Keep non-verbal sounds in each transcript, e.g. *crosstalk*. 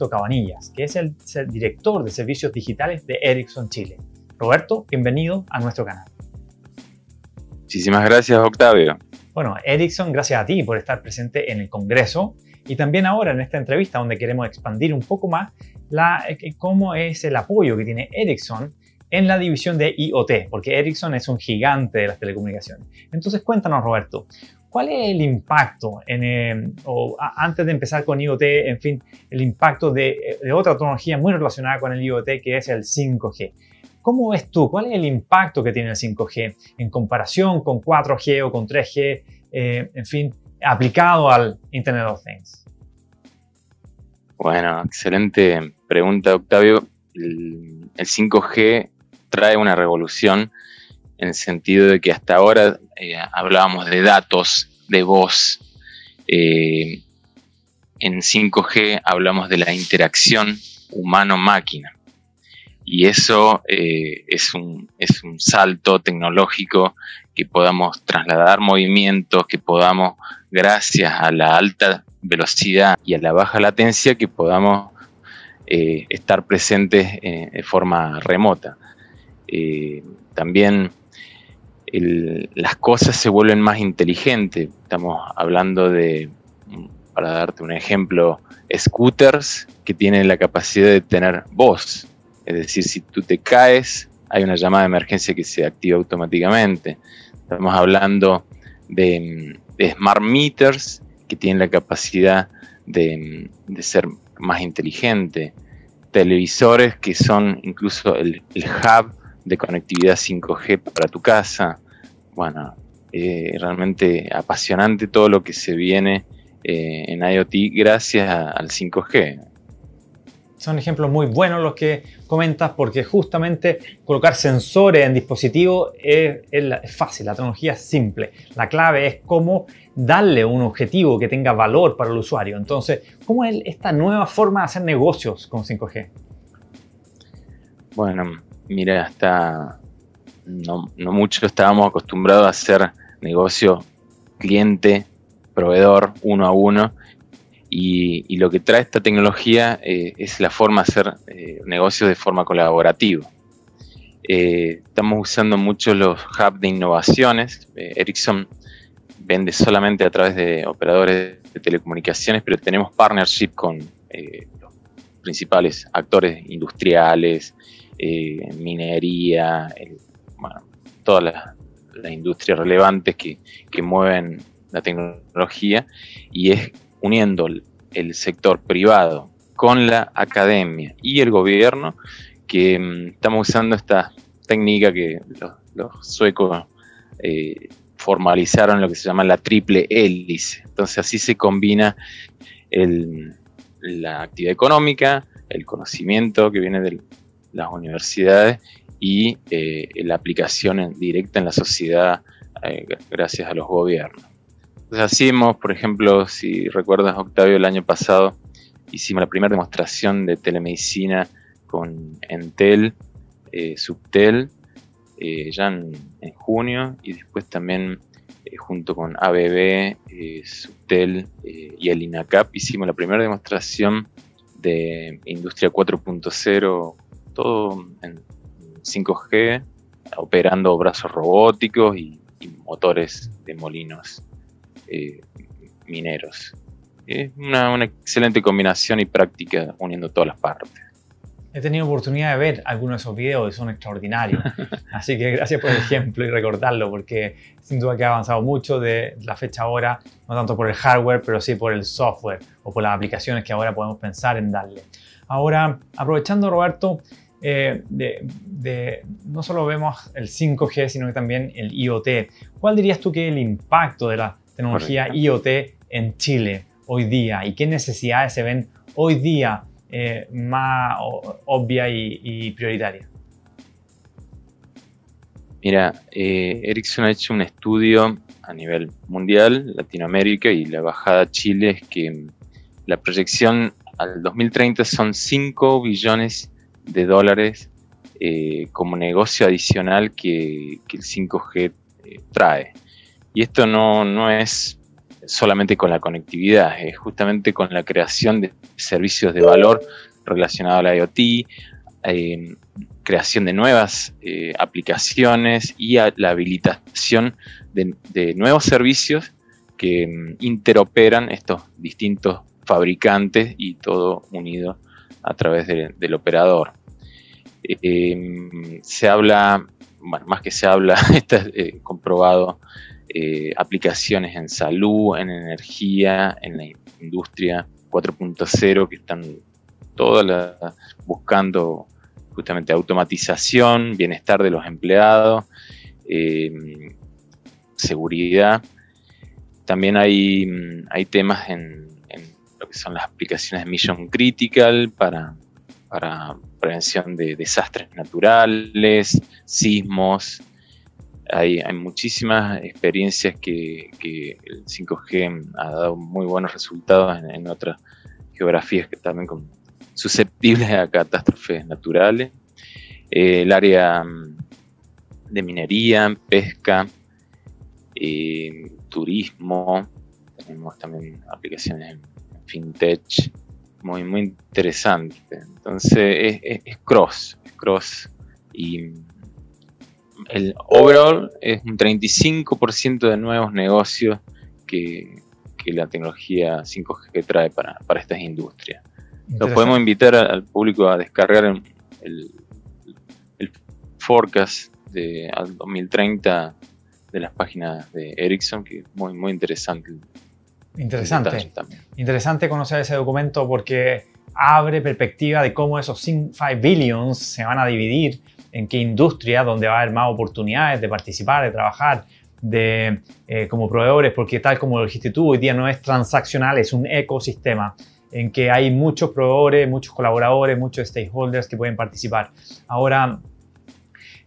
Roberto Cabanillas, que es el, director de servicios digitales de Ericsson Chile. Roberto, bienvenido a nuestro canal. Muchísimas gracias, Octavio. Bueno, Ericsson, gracias a ti por estar presente en el Congreso y también ahora en esta entrevista donde queremos expandir un poco más la, eh, cómo es el apoyo que tiene Ericsson en la división de IoT, porque Ericsson es un gigante de las telecomunicaciones. Entonces cuéntanos, Roberto, ¿cuál es el impacto, en, eh, o antes de empezar con IoT, en fin, el impacto de, otra tecnología muy relacionada con el IoT que es el 5G? ¿Cómo ves tú? ¿Cuál es el impacto que tiene el 5G en comparación con 4G o con 3G, eh, en fin, aplicado al Internet of Things? Bueno, excelente pregunta, Octavio. El, 5G trae una revolución en el sentido de que hasta ahora eh, hablábamos de datos, de voz. Eh, en 5G hablamos de la interacción humano-máquina. Y eso eh, es, un, es un salto tecnológico que podamos trasladar movimientos, que podamos, gracias a la alta velocidad y a la baja latencia, que podamos estar presentes de forma remota. también las cosas se vuelven más inteligentes. Estamos hablando de, para darte un ejemplo, scooters que tienen la capacidad de tener voz. Es decir, si tú te caes, hay una llamada de emergencia que se activa automáticamente. Estamos hablando de, smart meters que tienen la capacidad de, ser más inteligente. Televisores que son incluso el, hub de conectividad 5G para tu casa. Bueno, eh, realmente apasionante todo lo que se viene eh, en IoT gracias al 5G. Son ejemplos muy buenos los que comentas porque justamente colocar sensores en dispositivos es, fácil, la tecnología es simple. La clave es cómo darle un objetivo que tenga valor para el usuario. Entonces, ¿cómo es esta nueva forma de hacer negocios con 5G? Bueno, mira, hasta no, mucho estábamos acostumbrados a hacer negocio cliente, proveedor, uno a uno y, lo que trae esta tecnología eh, es la forma de hacer eh, negocios de forma colaborativa. Eh, estamos usando mucho los hubs de innovaciones. Ericsson vende solamente a través de operadores de telecomunicaciones, pero tenemos partnership con los principales actores industriales, minería, todas las, industrias relevantes que, que mueven la tecnología y es uniendo el sector privado con la academia y el gobierno, que mm, estamos usando esta técnica que los, suecos eh, formalizaron lo que se llama la triple hélice. Entonces así se combina la actividad económica, el conocimiento que viene de las universidades y eh, la aplicación directa en la sociedad eh, gracias a los gobiernos. Entonces hacíamos, por ejemplo, si recuerdas, Octavio, el año pasado hicimos la primera demostración de telemedicina con Entel, eh, Subtel, ya en, junio, y después también junto con ABB, Subtel y el INACAP hicimos la primera demostración de Industria 4.0, todo en 5G, operando brazos robóticos y motores de molinos eh, mineros. Es una, excelente combinación y práctica uniendo todas las partes. He tenido oportunidad de ver algunos de esos videos y son extraordinarios. *laughs* Así que gracias por el ejemplo y recordarlo, porque sin duda que ha avanzado mucho de la fecha ahora, no tanto por el hardware, pero sí por el software o por las aplicaciones que ahora podemos pensar en darle. Ahora, aprovechando Roberto, eh, de, no solo vemos el 5G, sino que también el IoT. ¿Cuál dirías tú que es el impacto de la tecnología IoT en Chile hoy día y qué necesidades se ven hoy día eh, más obvias y, prioritarias? Mira, eh, Ericsson ha hecho un estudio a nivel mundial, Latinoamérica y la bajada a Chile es que la proyección al 2030 son 5 billones de dólares eh, como negocio adicional que, el 5G trae. Y esto no, es solamente con la conectividad, es justamente con la creación de servicios de valor relacionados a la IoT, eh, creación de nuevas eh, aplicaciones y la habilitación de, nuevos servicios que mm, interoperan estos distintos fabricantes y todo unido a través del operador. Eh, se habla, bueno, más que se habla, *laughs* está comprobado aplicaciones en salud, en energía, en la industria 4.0 que están todas buscando justamente automatización, bienestar de los empleados, eh, seguridad. También hay, hay temas en, lo que son las aplicaciones de Mission Critical para, para prevención de desastres naturales, sismos. Hay, muchísimas experiencias que, el 5G ha dado muy buenos resultados en, en otras geografías que también con susceptibles a catástrofes naturales. Eh, el área mm, de minería, pesca, eh, turismo, tenemos también aplicaciones en fintech, muy, muy interesante. Entonces es, cross, es cross y el overall es un 35% de nuevos negocios que, la tecnología 5G trae para, para estas industrias. Lo podemos invitar al público a descargar el, forecast de, al 2030 de las páginas de Ericsson, que es muy, muy interesante. Interesante. Interesante conocer ese documento porque abre perspectiva de cómo esos 5 billions se van a dividir, en qué industria, donde va a haber más oportunidades de participar, de trabajar, de, eh, como proveedores, porque tal como lo dijiste tú, hoy día no es transaccional, es un ecosistema en que hay muchos proveedores, muchos colaboradores, muchos stakeholders que pueden participar. Ahora,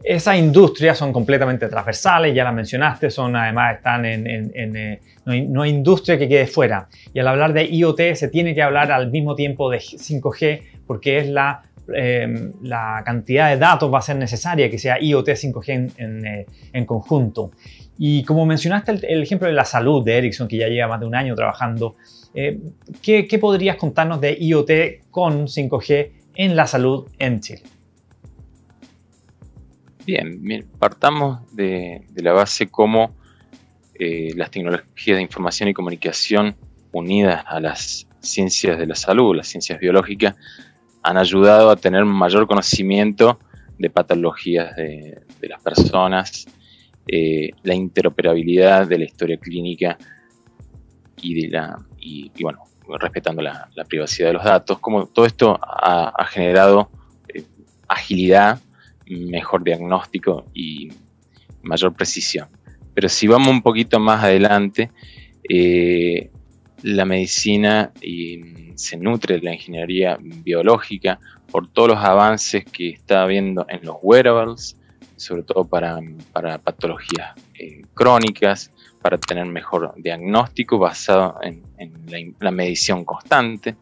esas industrias son completamente transversales, ya las mencionaste, son además están en, eh, no, hay, industria que quede fuera. Y al hablar de IoT se tiene que hablar al mismo tiempo de 5G porque es la, eh, la cantidad de datos va a ser necesaria que sea IoT 5G eh, en, conjunto. Y como mencionaste el, el, ejemplo de la salud de Ericsson, que ya lleva más de un año trabajando eh, ¿qué, podrías contarnos de IoT con 5G en la salud en Chile? Bien, partamos de, la base como eh, las tecnologías de información y comunicación unidas a las ciencias de la salud, las ciencias biológicas, han ayudado a tener mayor conocimiento de patologías de, las personas, eh, la interoperabilidad de la historia clínica y de la y, bueno, respetando la, privacidad de los datos, como todo esto ha, generado eh, agilidad, mejor diagnóstico y mayor precisión. Pero si vamos un poquito más adelante, eh, la medicina se nutre de la ingeniería biológica por todos los avances que está habiendo en los wearables, sobre todo para, patologías eh, crónicas, para tener mejor diagnóstico basado en, la, medición constante.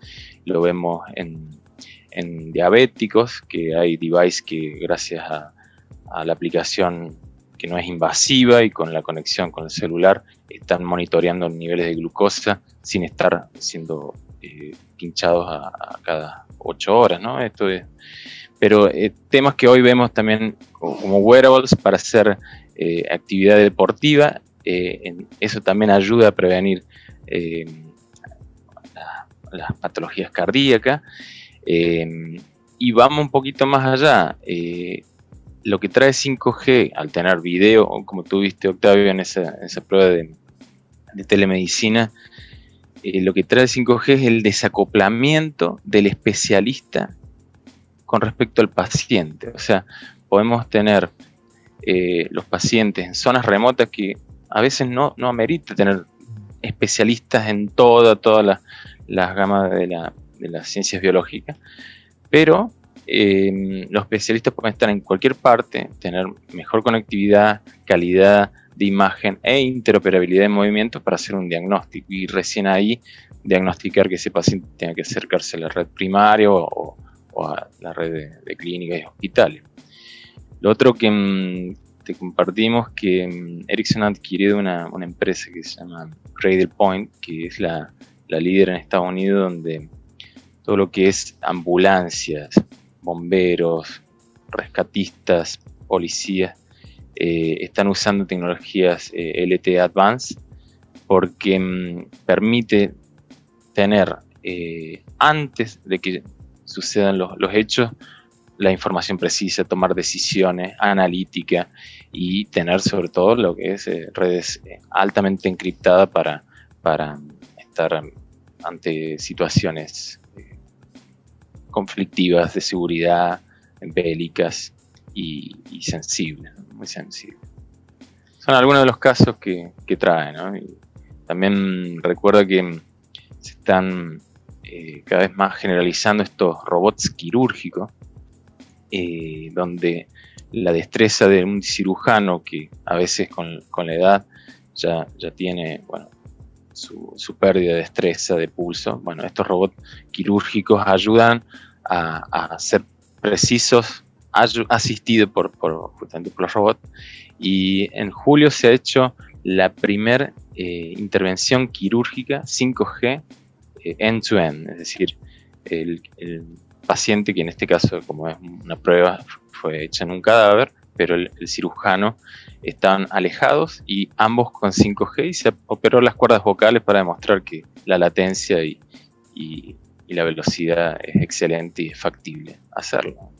Lo vemos en, diabéticos, que hay device que gracias a, la aplicación que no es invasiva y con la conexión con el celular están monitoreando niveles de glucosa sin estar siendo eh, pinchados a, cada 8 horas, ¿no? Esto es, pero eh, temas que hoy vemos también como wearables para hacer eh, actividad deportiva eh, eso también ayuda a prevenir las patologías cardíacas. Eh, y vamos un poquito más allá. lo que trae 5G al tener video, como tú viste Octavio en esa, prueba de, telemedicina, lo que trae 5G es el desacoplamiento del especialista con respecto al paciente. O sea, podemos tener los pacientes en zonas remotas que a veces no, amerita tener especialistas en toda, todas las gamas de, las ciencias biológicas, pero em, los especialistas pueden estar en cualquier parte, tener mejor conectividad, calidad de imagen e interoperabilidad de movimientos para hacer un diagnóstico y recién ahí diagnosticar que ese paciente tenga que acercarse a la red primaria o, a la red de, clínicas y hospitales. Lo otro que, mm, te compartimos que mm, Ericsson ha adquirido una, empresa que se llama Cradle Point, que es la, líder en Estados Unidos, donde todo lo que es ambulancias, bomberos, rescatistas, policías, eh, están usando tecnologías eh, LTE Advanced porque mm, permite tener eh, antes de que sucedan los, hechos la información precisa, tomar decisiones, analítica y tener sobre todo lo que es redes altamente encriptadas para estar ante situaciones conflictivas de seguridad, bélicas y, sensibles, muy sensibles. Son algunos de los casos que, que trae, también recuerda que se están eh, cada vez más generalizando estos robots quirúrgicos, eh, donde la destreza de un cirujano que a veces con, la edad ya, ya tiene bueno, su, pérdida de destreza, de pulso, bueno, estos robots quirúrgicos ayudan a, ser precisos, asistidos por, por, por los robots. Y en julio se ha hecho la primera eh, intervención quirúrgica 5G eh, end-to-end, es decir, el, paciente, que en este caso, como es una prueba, fue hecha en un cadáver, pero el, cirujano estaban alejados y ambos con 5G y se operó las cuerdas vocales para demostrar que la latencia y, la velocidad es excelente y es factible hacerlo.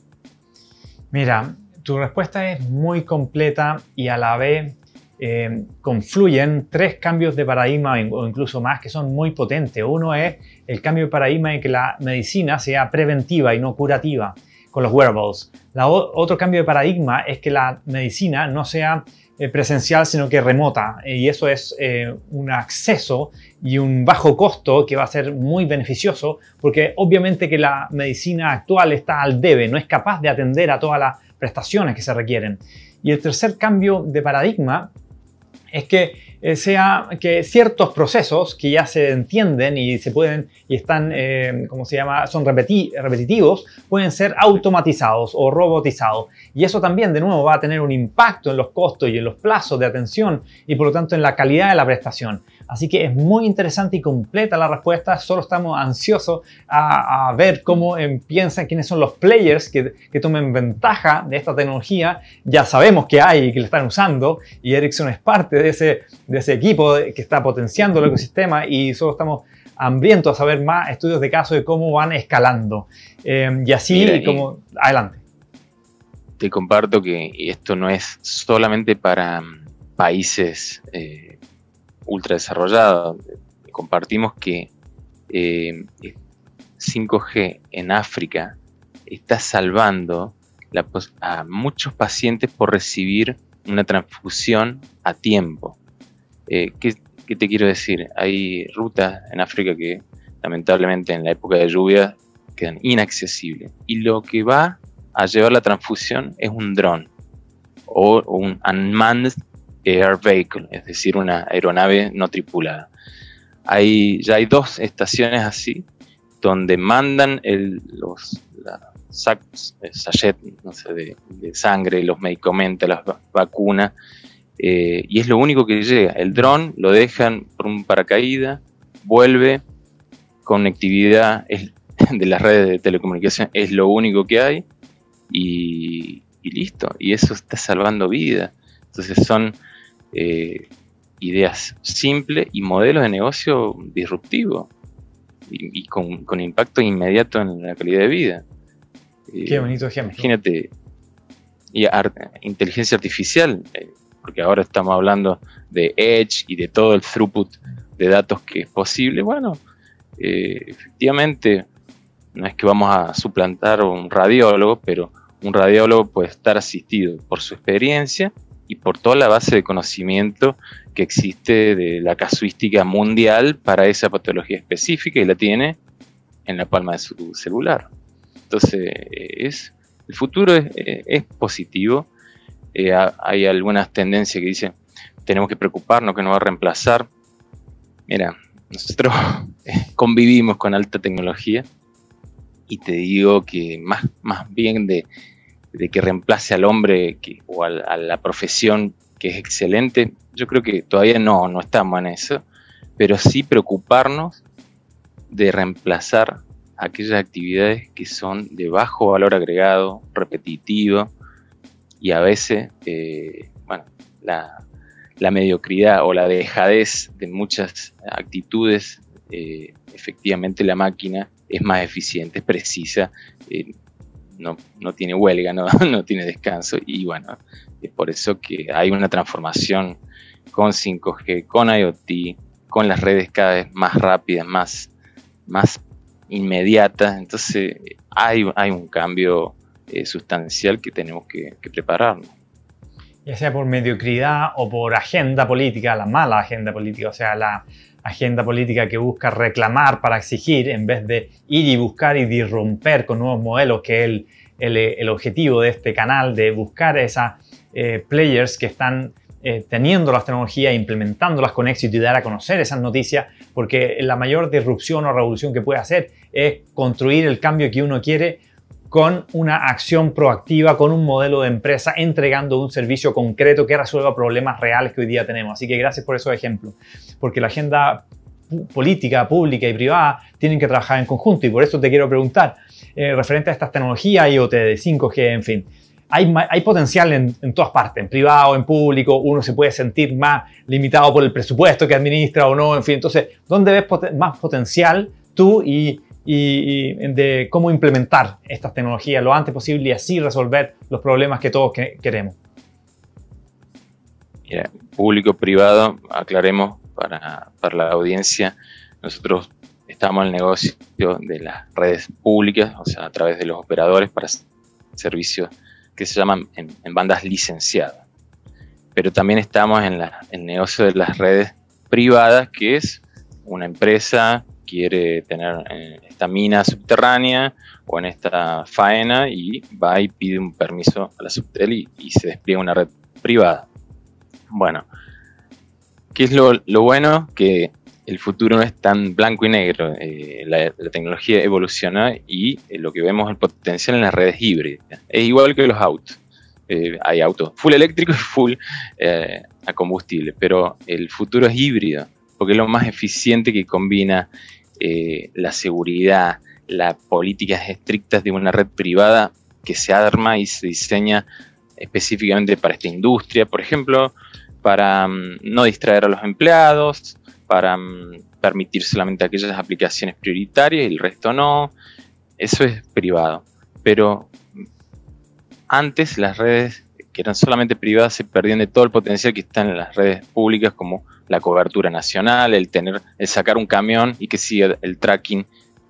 Mira, tu respuesta es muy completa y a la vez eh, confluyen tres cambios de paradigma o incluso más que son muy potentes. Uno es el cambio de paradigma en que la medicina sea preventiva y no curativa con los wearables. Otro cambio de paradigma es que la medicina no sea eh, presencial, sino que remota. Y eso es eh, un acceso y un bajo costo que va a ser muy beneficioso, porque obviamente que la medicina actual está al debe, no es capaz de atender a todas las prestaciones que se requieren. Y el tercer cambio de paradigma es que eh, sea que ciertos procesos que ya se entienden y se pueden y están, eh, ¿cómo se llama?, son repetitivos, pueden ser automatizados o robotizados. Y eso también, de nuevo, va a tener un impacto en los costos y en los plazos de atención y por lo tanto en la calidad de la prestación. Así que es muy interesante y completa la respuesta. Solo estamos ansiosos a, ver cómo piensan quiénes son los players que, tomen ventaja de esta tecnología. Ya sabemos que hay y que la están usando y Ericsson es parte de ese, de ese equipo que está potenciando el ecosistema y solo estamos hambrientos a saber más estudios de caso de cómo van escalando. Eh, y así, como... Adelante. Te comparto que esto no es solamente para mm, países eh, ultra desarrollada. Compartimos que 5G eh, en África está salvando a muchos pacientes por recibir una transfusión a tiempo. Eh, ¿qué, te quiero decir? Hay rutas en África que lamentablemente en la época de lluvia quedan inaccesibles. Y lo que va a llevar la transfusión es un dron o un unmanned Air Vehicle, es decir, una aeronave no tripulada. Hay, ya hay dos estaciones así, donde mandan el, los sacos, sachet de, sangre, los medicamentos, las vacunas, eh, y es lo único que llega. El dron lo dejan por un paracaídas, vuelve, conectividad *laughs* de las redes de telecomunicación es lo único que hay, y, y listo. Y eso está salvando vidas. Entonces son eh, ideas simples y modelos de negocio disruptivos y, con, impacto inmediato en la calidad de vida. Eh, Qué bonito ejemplo. Imagínate, y inteligencia artificial, eh, porque ahora estamos hablando de Edge y de todo el throughput de datos que es posible. Bueno, efectivamente, no es que vamos a suplantar a un radiólogo, pero un radiólogo puede estar asistido por su experiencia y por toda la base de conocimiento que existe de la casuística mundial para esa patología específica y la tiene en la palma de su celular. Entonces, es, el futuro es, positivo. Eh, hay algunas tendencias que dicen, tenemos que preocuparnos que nos va a reemplazar. Mira, nosotros *laughs* convivimos con alta tecnología y te digo que más, más bien de de que reemplace al hombre o a, la profesión que es excelente, yo creo que todavía no, no estamos en eso, pero sí preocuparnos de reemplazar aquellas actividades que son de bajo valor agregado, repetitivo, y a veces, eh, bueno, la, mediocridad o la dejadez de muchas actitudes, eh, efectivamente la máquina es más eficiente, es precisa, eh, no, tiene huelga, no, *laughs* no, tiene descanso, y bueno, es por eso que hay una transformación con 5G, con IoT, con las redes cada vez más rápidas, más, más inmediatas, entonces hay, hay un cambio eh, sustancial que tenemos que, prepararnos. Ya sea por mediocridad o por agenda política, la mala agenda política, o sea, la agenda política que busca reclamar para exigir en vez de ir y buscar y disromper con nuevos modelos, que es el, el, objetivo de este canal, de buscar esas eh, players que están eh, teniendo las tecnologías, implementándolas con éxito y dar a conocer esas noticias, porque la mayor disrupción o revolución que puede hacer es construir el cambio que uno quiere con una acción proactiva, con un modelo de empresa, entregando un servicio concreto que resuelva problemas reales que hoy día tenemos. Así que gracias por esos ejemplos, porque la agenda política, pública y privada tienen que trabajar en conjunto y por eso te quiero preguntar, eh, referente a estas tecnologías, IoT, 5G, en fin, hay, hay, potencial en, en, todas partes, en privado, en público, uno se puede sentir más limitado por el presupuesto que administra o no, en fin, entonces, ¿dónde ves más potencial tú y y, de cómo implementar estas tecnologías lo antes posible y así resolver los problemas que todos queremos. público-privado, aclaremos para, para la audiencia, nosotros estamos en el negocio de las redes públicas, o sea, a través de los operadores para servicios que se llaman en, bandas licenciadas. Pero también estamos en la, el negocio de las redes privadas, que es una empresa quiere tener eh, esta mina subterránea o en esta faena y va y pide un permiso a la Subtel y, se despliega una red privada. Bueno, ¿qué es lo, bueno? Que el futuro no es tan blanco y negro. Eh, la, tecnología evoluciona y eh, lo que vemos es el potencial en las redes híbridas. Es igual que los autos. hay autos full eléctricos y full a combustible, pero el futuro es híbrido porque es lo más eficiente que combina eh, la seguridad, las políticas estrictas de una red privada que se arma y se diseña específicamente para esta industria, por ejemplo, para mm, no distraer a los empleados, para mm, permitir solamente aquellas aplicaciones prioritarias y el resto no. Eso es privado. Pero mm, antes las redes que eran solamente privadas se perdían de todo el potencial que está en las redes públicas como la cobertura nacional, el tener, el sacar un camión y que siga el tracking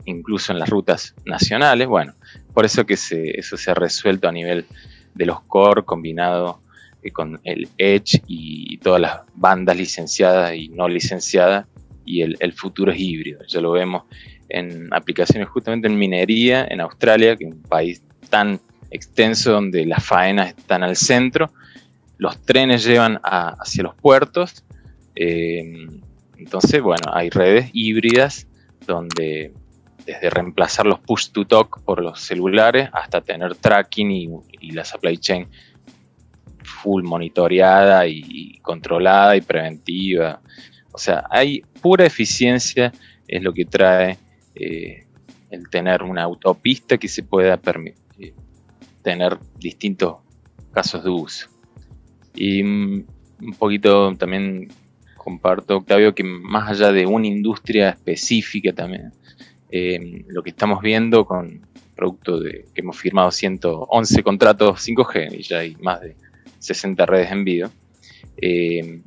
incluso en las rutas nacionales. Bueno, por eso que eso se ha resuelto a nivel de los core combinado eh, con el Edge y todas las bandas licenciadas y no licenciadas y el, futuro es híbrido. Ya lo vemos en aplicaciones justamente en minería en Australia, que es un país tan extenso donde las faenas están al centro, los trenes llevan hacia los puertos, eh, entonces, bueno, hay redes híbridas donde desde reemplazar los push to talk por los celulares hasta tener tracking y, la supply chain full monitoreada y, controlada y preventiva. O sea, hay pura eficiencia, es lo que trae eh, el tener una autopista que se pueda permitir tener distintos casos de uso. Y mm, un poquito también comparto, Octavio, que más allá de una industria específica también, eh, lo que estamos viendo con producto de que hemos firmado 111 contratos 5G y ya hay más de 60 redes en vivo, eh,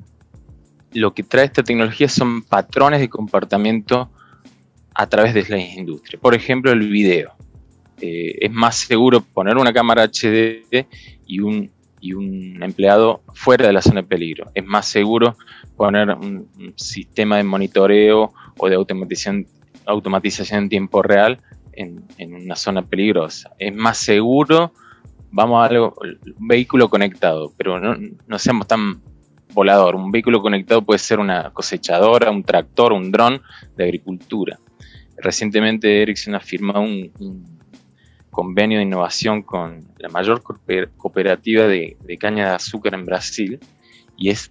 lo que trae esta tecnología son patrones de comportamiento a través de la industria. Por ejemplo, el video. Eh, es más seguro poner una cámara HD y un, y un empleado fuera de la zona de peligro. Es más seguro poner un, sistema de monitoreo o de automatización, automatización en tiempo real en, una zona peligrosa. Es más seguro, vamos a algo, un vehículo conectado, pero no, no seamos tan volador. Un vehículo conectado puede ser una cosechadora, un tractor, un dron de agricultura. Recientemente Ericsson ha firmado un convenio de innovación con la mayor cooperativa de, caña de azúcar en Brasil y es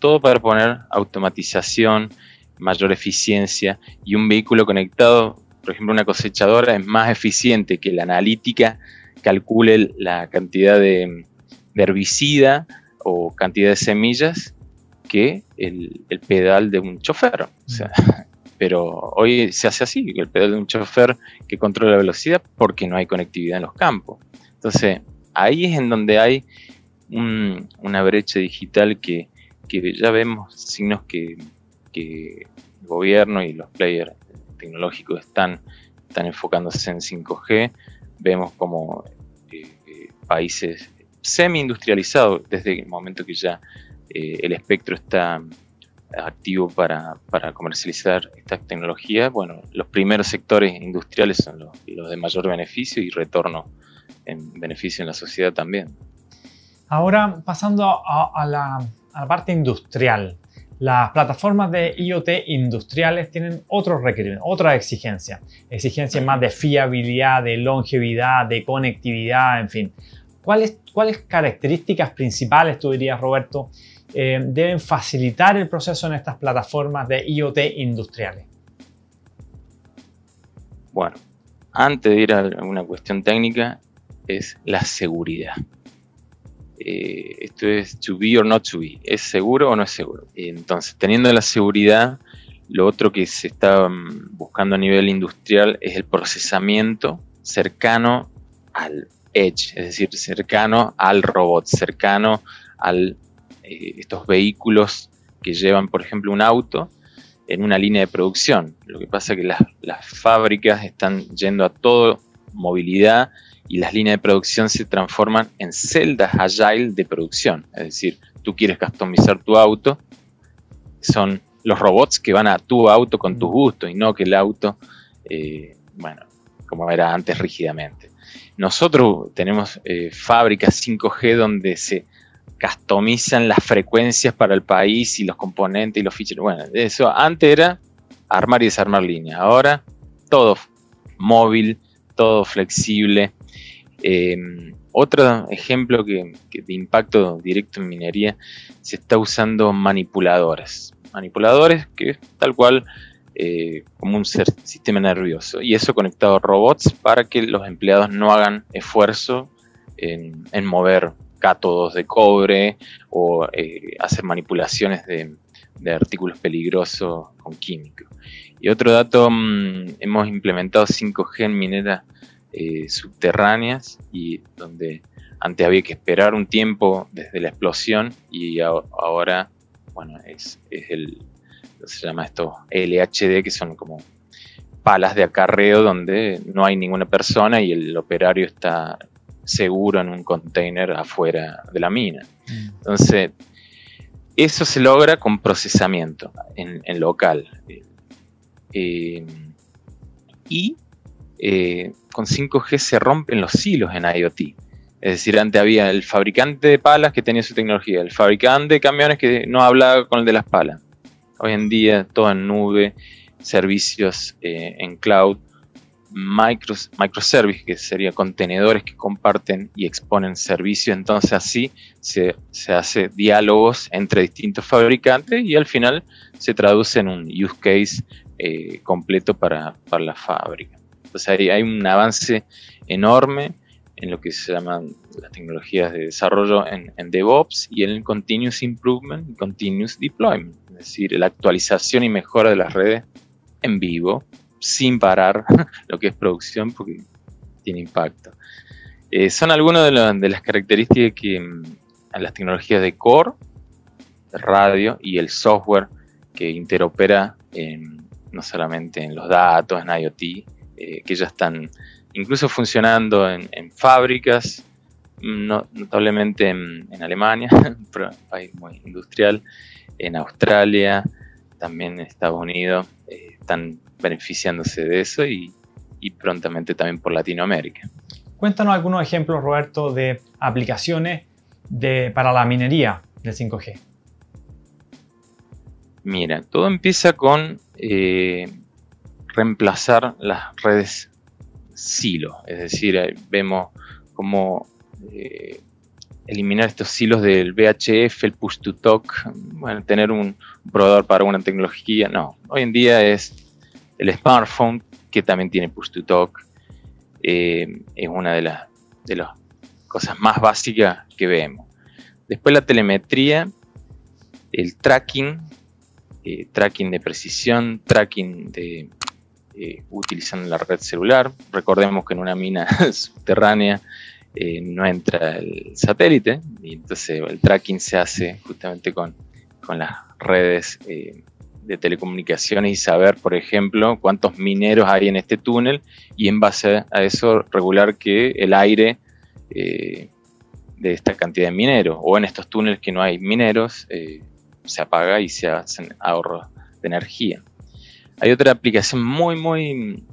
todo para poner automatización, mayor eficiencia y un vehículo conectado, por ejemplo una cosechadora es más eficiente que la analítica calcule la cantidad de, herbicida o cantidad de semillas que el, pedal de un chofer. *laughs* pero hoy se hace así, el pedal de un chofer que controla la velocidad porque no hay conectividad en los campos. Entonces, ahí es en donde hay una brecha digital que, ya vemos signos que, el gobierno y los players tecnológicos están, están enfocándose en 5G. Vemos como países semi-industrializados desde el momento que ya eh, el espectro está activo para, comercializar esta tecnología, bueno, los primeros sectores industriales son los, de mayor beneficio y retorno en beneficio en la sociedad también. Ahora, pasando a, la, a la parte industrial, las plataformas de IoT industriales tienen otros requerimientos, otra exigencia. Exigencias más de fiabilidad, de longevidad, de conectividad, en fin. ¿Cuáles, ¿Cuáles características principales, tú dirías, Roberto, eh, deben facilitar el proceso en estas plataformas de IoT industriales? Bueno, antes de ir a una cuestión técnica, es la seguridad. Eh, esto es to be or not to be. ¿Es seguro o no es seguro? Entonces, teniendo la seguridad, lo otro que se está mm, buscando a nivel industrial es el procesamiento cercano al edge, es decir, cercano al robot, cercano a eh, estos vehículos que llevan, por ejemplo, un auto en una línea de producción. Lo que pasa es que las, fábricas están yendo a todo movilidad y las líneas de producción se transforman en celdas agile de producción. Es decir, tú quieres customizar tu auto, son los robots que van a tu auto con tus gustos y no que el auto, eh, bueno, como era antes rígidamente. Nosotros tenemos eh, fábricas 5G donde se customizan las frecuencias para el país y los componentes y los ficheros. Bueno, eso antes era armar y desarmar línea. Ahora todo móvil, todo flexible. Em, otro ejemplo que, de impacto directo en minería se está usando manipuladores. Manipuladores que tal cual eh, como un sistema nervioso. Y eso conectado a robots para que los empleados no hagan esfuerzo en, mover cátodos de cobre o eh, hacer manipulaciones de, artículos peligrosos con químicos. Y otro dato, mm, hemos implementado 5G en mineras eh, subterráneas y donde antes había que esperar un tiempo desde la explosión y ahora, bueno, es el, se llama esto LHD, que son como palas de acarreo donde no hay ninguna persona y el operario está seguro en un container afuera de la mina. Mm. Entonces, eso se logra con procesamiento en, local. Eh, y eh, con 5G se rompen los hilos en IoT. Es decir, antes había el fabricante de palas que tenía su tecnología, el fabricante de camiones que no hablaba con el de las palas. Hoy en día todo en nube, servicios eh, en cloud, micros, microservices, que serían contenedores que comparten y exponen servicios. Entonces así se, hace diálogos entre distintos fabricantes y al final se traduce en un use case eh, completo para, la fábrica. Entonces ahí hay un avance enorme en lo que se llaman las tecnologías de desarrollo en, DevOps y en el Continuous Improvement y Continuous Deployment, es decir, la actualización y mejora de las redes en vivo, sin parar *laughs* lo que es producción, porque tiene impacto. Eh, son algunas de, las características que mm, las tecnologías de core, de radio y el software que interopera no solamente en los datos, en IoT, eh, que ya están incluso funcionando en, fábricas, notablemente en, Alemania, *laughs* un país muy industrial, en Australia, también en Estados Unidos, eh, están beneficiándose de eso y, prontamente también por Latinoamérica. Cuéntanos algunos ejemplos, Roberto, de aplicaciones para la minería del 5G. Mira, todo empieza con eh, reemplazar las redes silos, es decir, vemos cómo eliminar estos silos del VHF, el push to talk, bueno, tener un, proveedor para una tecnología, no. Hoy en día es el smartphone que también tiene push to talk, eh, es una de las, de las cosas más básicas que vemos. Después la telemetría, el tracking, eh, tracking de precisión, tracking de eh, utilizando la red celular. Recordemos que en una mina *laughs* subterránea eh, no entra el satélite y entonces el tracking se hace justamente con, las redes eh, de telecomunicaciones y saber, por ejemplo, cuántos mineros hay en este túnel y en base a eso regular que el aire de esta cantidad de mineros o en estos túneles que no hay mineros se apaga y se hacen ahorros de energía. Hay otra aplicación muy, muy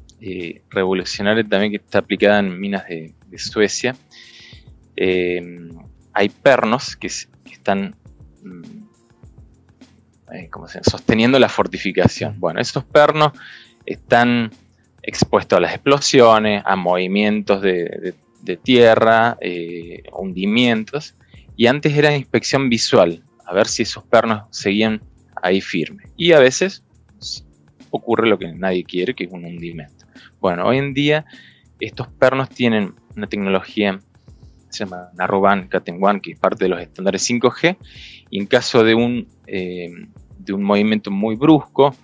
revolucionaria también que está aplicada en minas de Suecia, eh, hay pernos que, están mm, eh, sosteniendo la fortificación. Bueno, esos pernos están expuestos a las explosiones, a movimientos de, tierra, eh, hundimientos, y antes era inspección visual, a ver si esos pernos seguían ahí firmes. Y a veces ocurre lo que nadie quiere, que es un hundimiento. Bueno, hoy en día estos pernos tienen una tecnología se llama Narrowband Cat 1, que es parte de los estándares 5G, y en caso de un, eh, de un movimiento muy brusco,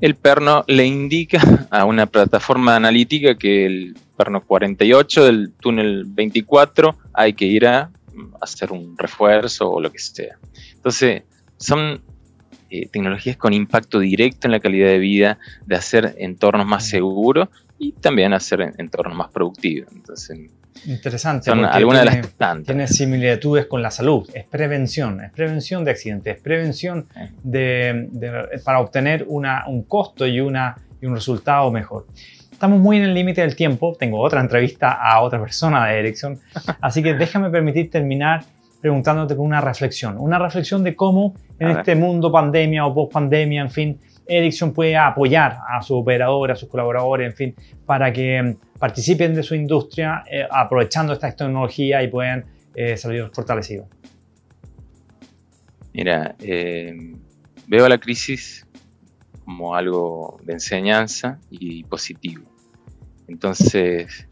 el perno le indica *laughs* a una plataforma analítica que el perno 48 del túnel 24 hay que ir a, hacer un refuerzo o lo que sea. Entonces, son eh, tecnologías con impacto directo en la calidad de vida, de hacer entornos más seguros y también hacer entornos más productivos. Entonces, Interesante. Son algunas de las tantas. Tiene similitudes con la salud. Es prevención, es prevención de accidentes, es prevención de, para obtener una, un costo y, una, y un resultado mejor. Estamos muy en el límite del tiempo. Tengo otra entrevista a otra persona de Ericsson. *laughs* Así que déjame permitir terminar preguntándote con una reflexión. Una reflexión de cómo en este mundo pandemia o post pandemia, en fin, Ericsson puede apoyar a su operador, a sus colaboradores, en fin, para que mm, participen de su industria eh, aprovechando esta tecnología y puedan eh, salir fortalecidos. Mira, eh, veo la crisis como algo de enseñanza y positivo. Entonces,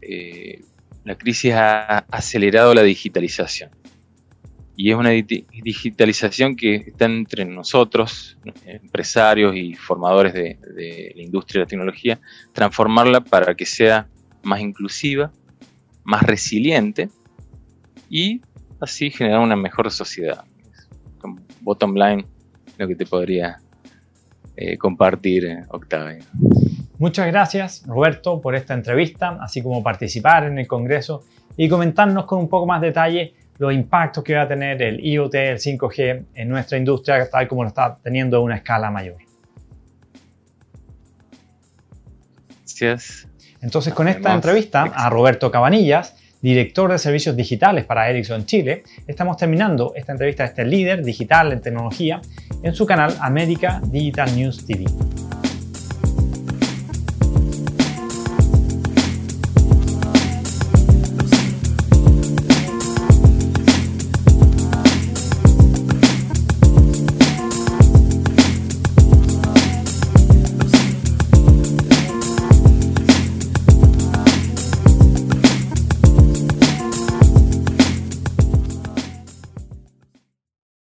la crisis ha acelerado la digitalización y es una digitalización que está entre nosotros, empresarios y formadores de, la industria de la tecnología, transformarla para que sea más inclusiva, más resiliente y así generar una mejor sociedad. bottom line, lo que te podría eh, compartir, Octavio. Muchas gracias, Roberto, por esta entrevista, así como participar en el Congreso y comentarnos con un poco más detalle los impactos que va a tener el IoT, el 5G en nuestra industria, tal como lo está teniendo a una escala mayor. Gracias. Entonces, con esta entrevista a Roberto Cabanillas, director de servicios digitales para Ericsson Chile, estamos terminando esta entrevista a este líder digital en tecnología en su canal América Digital News TV.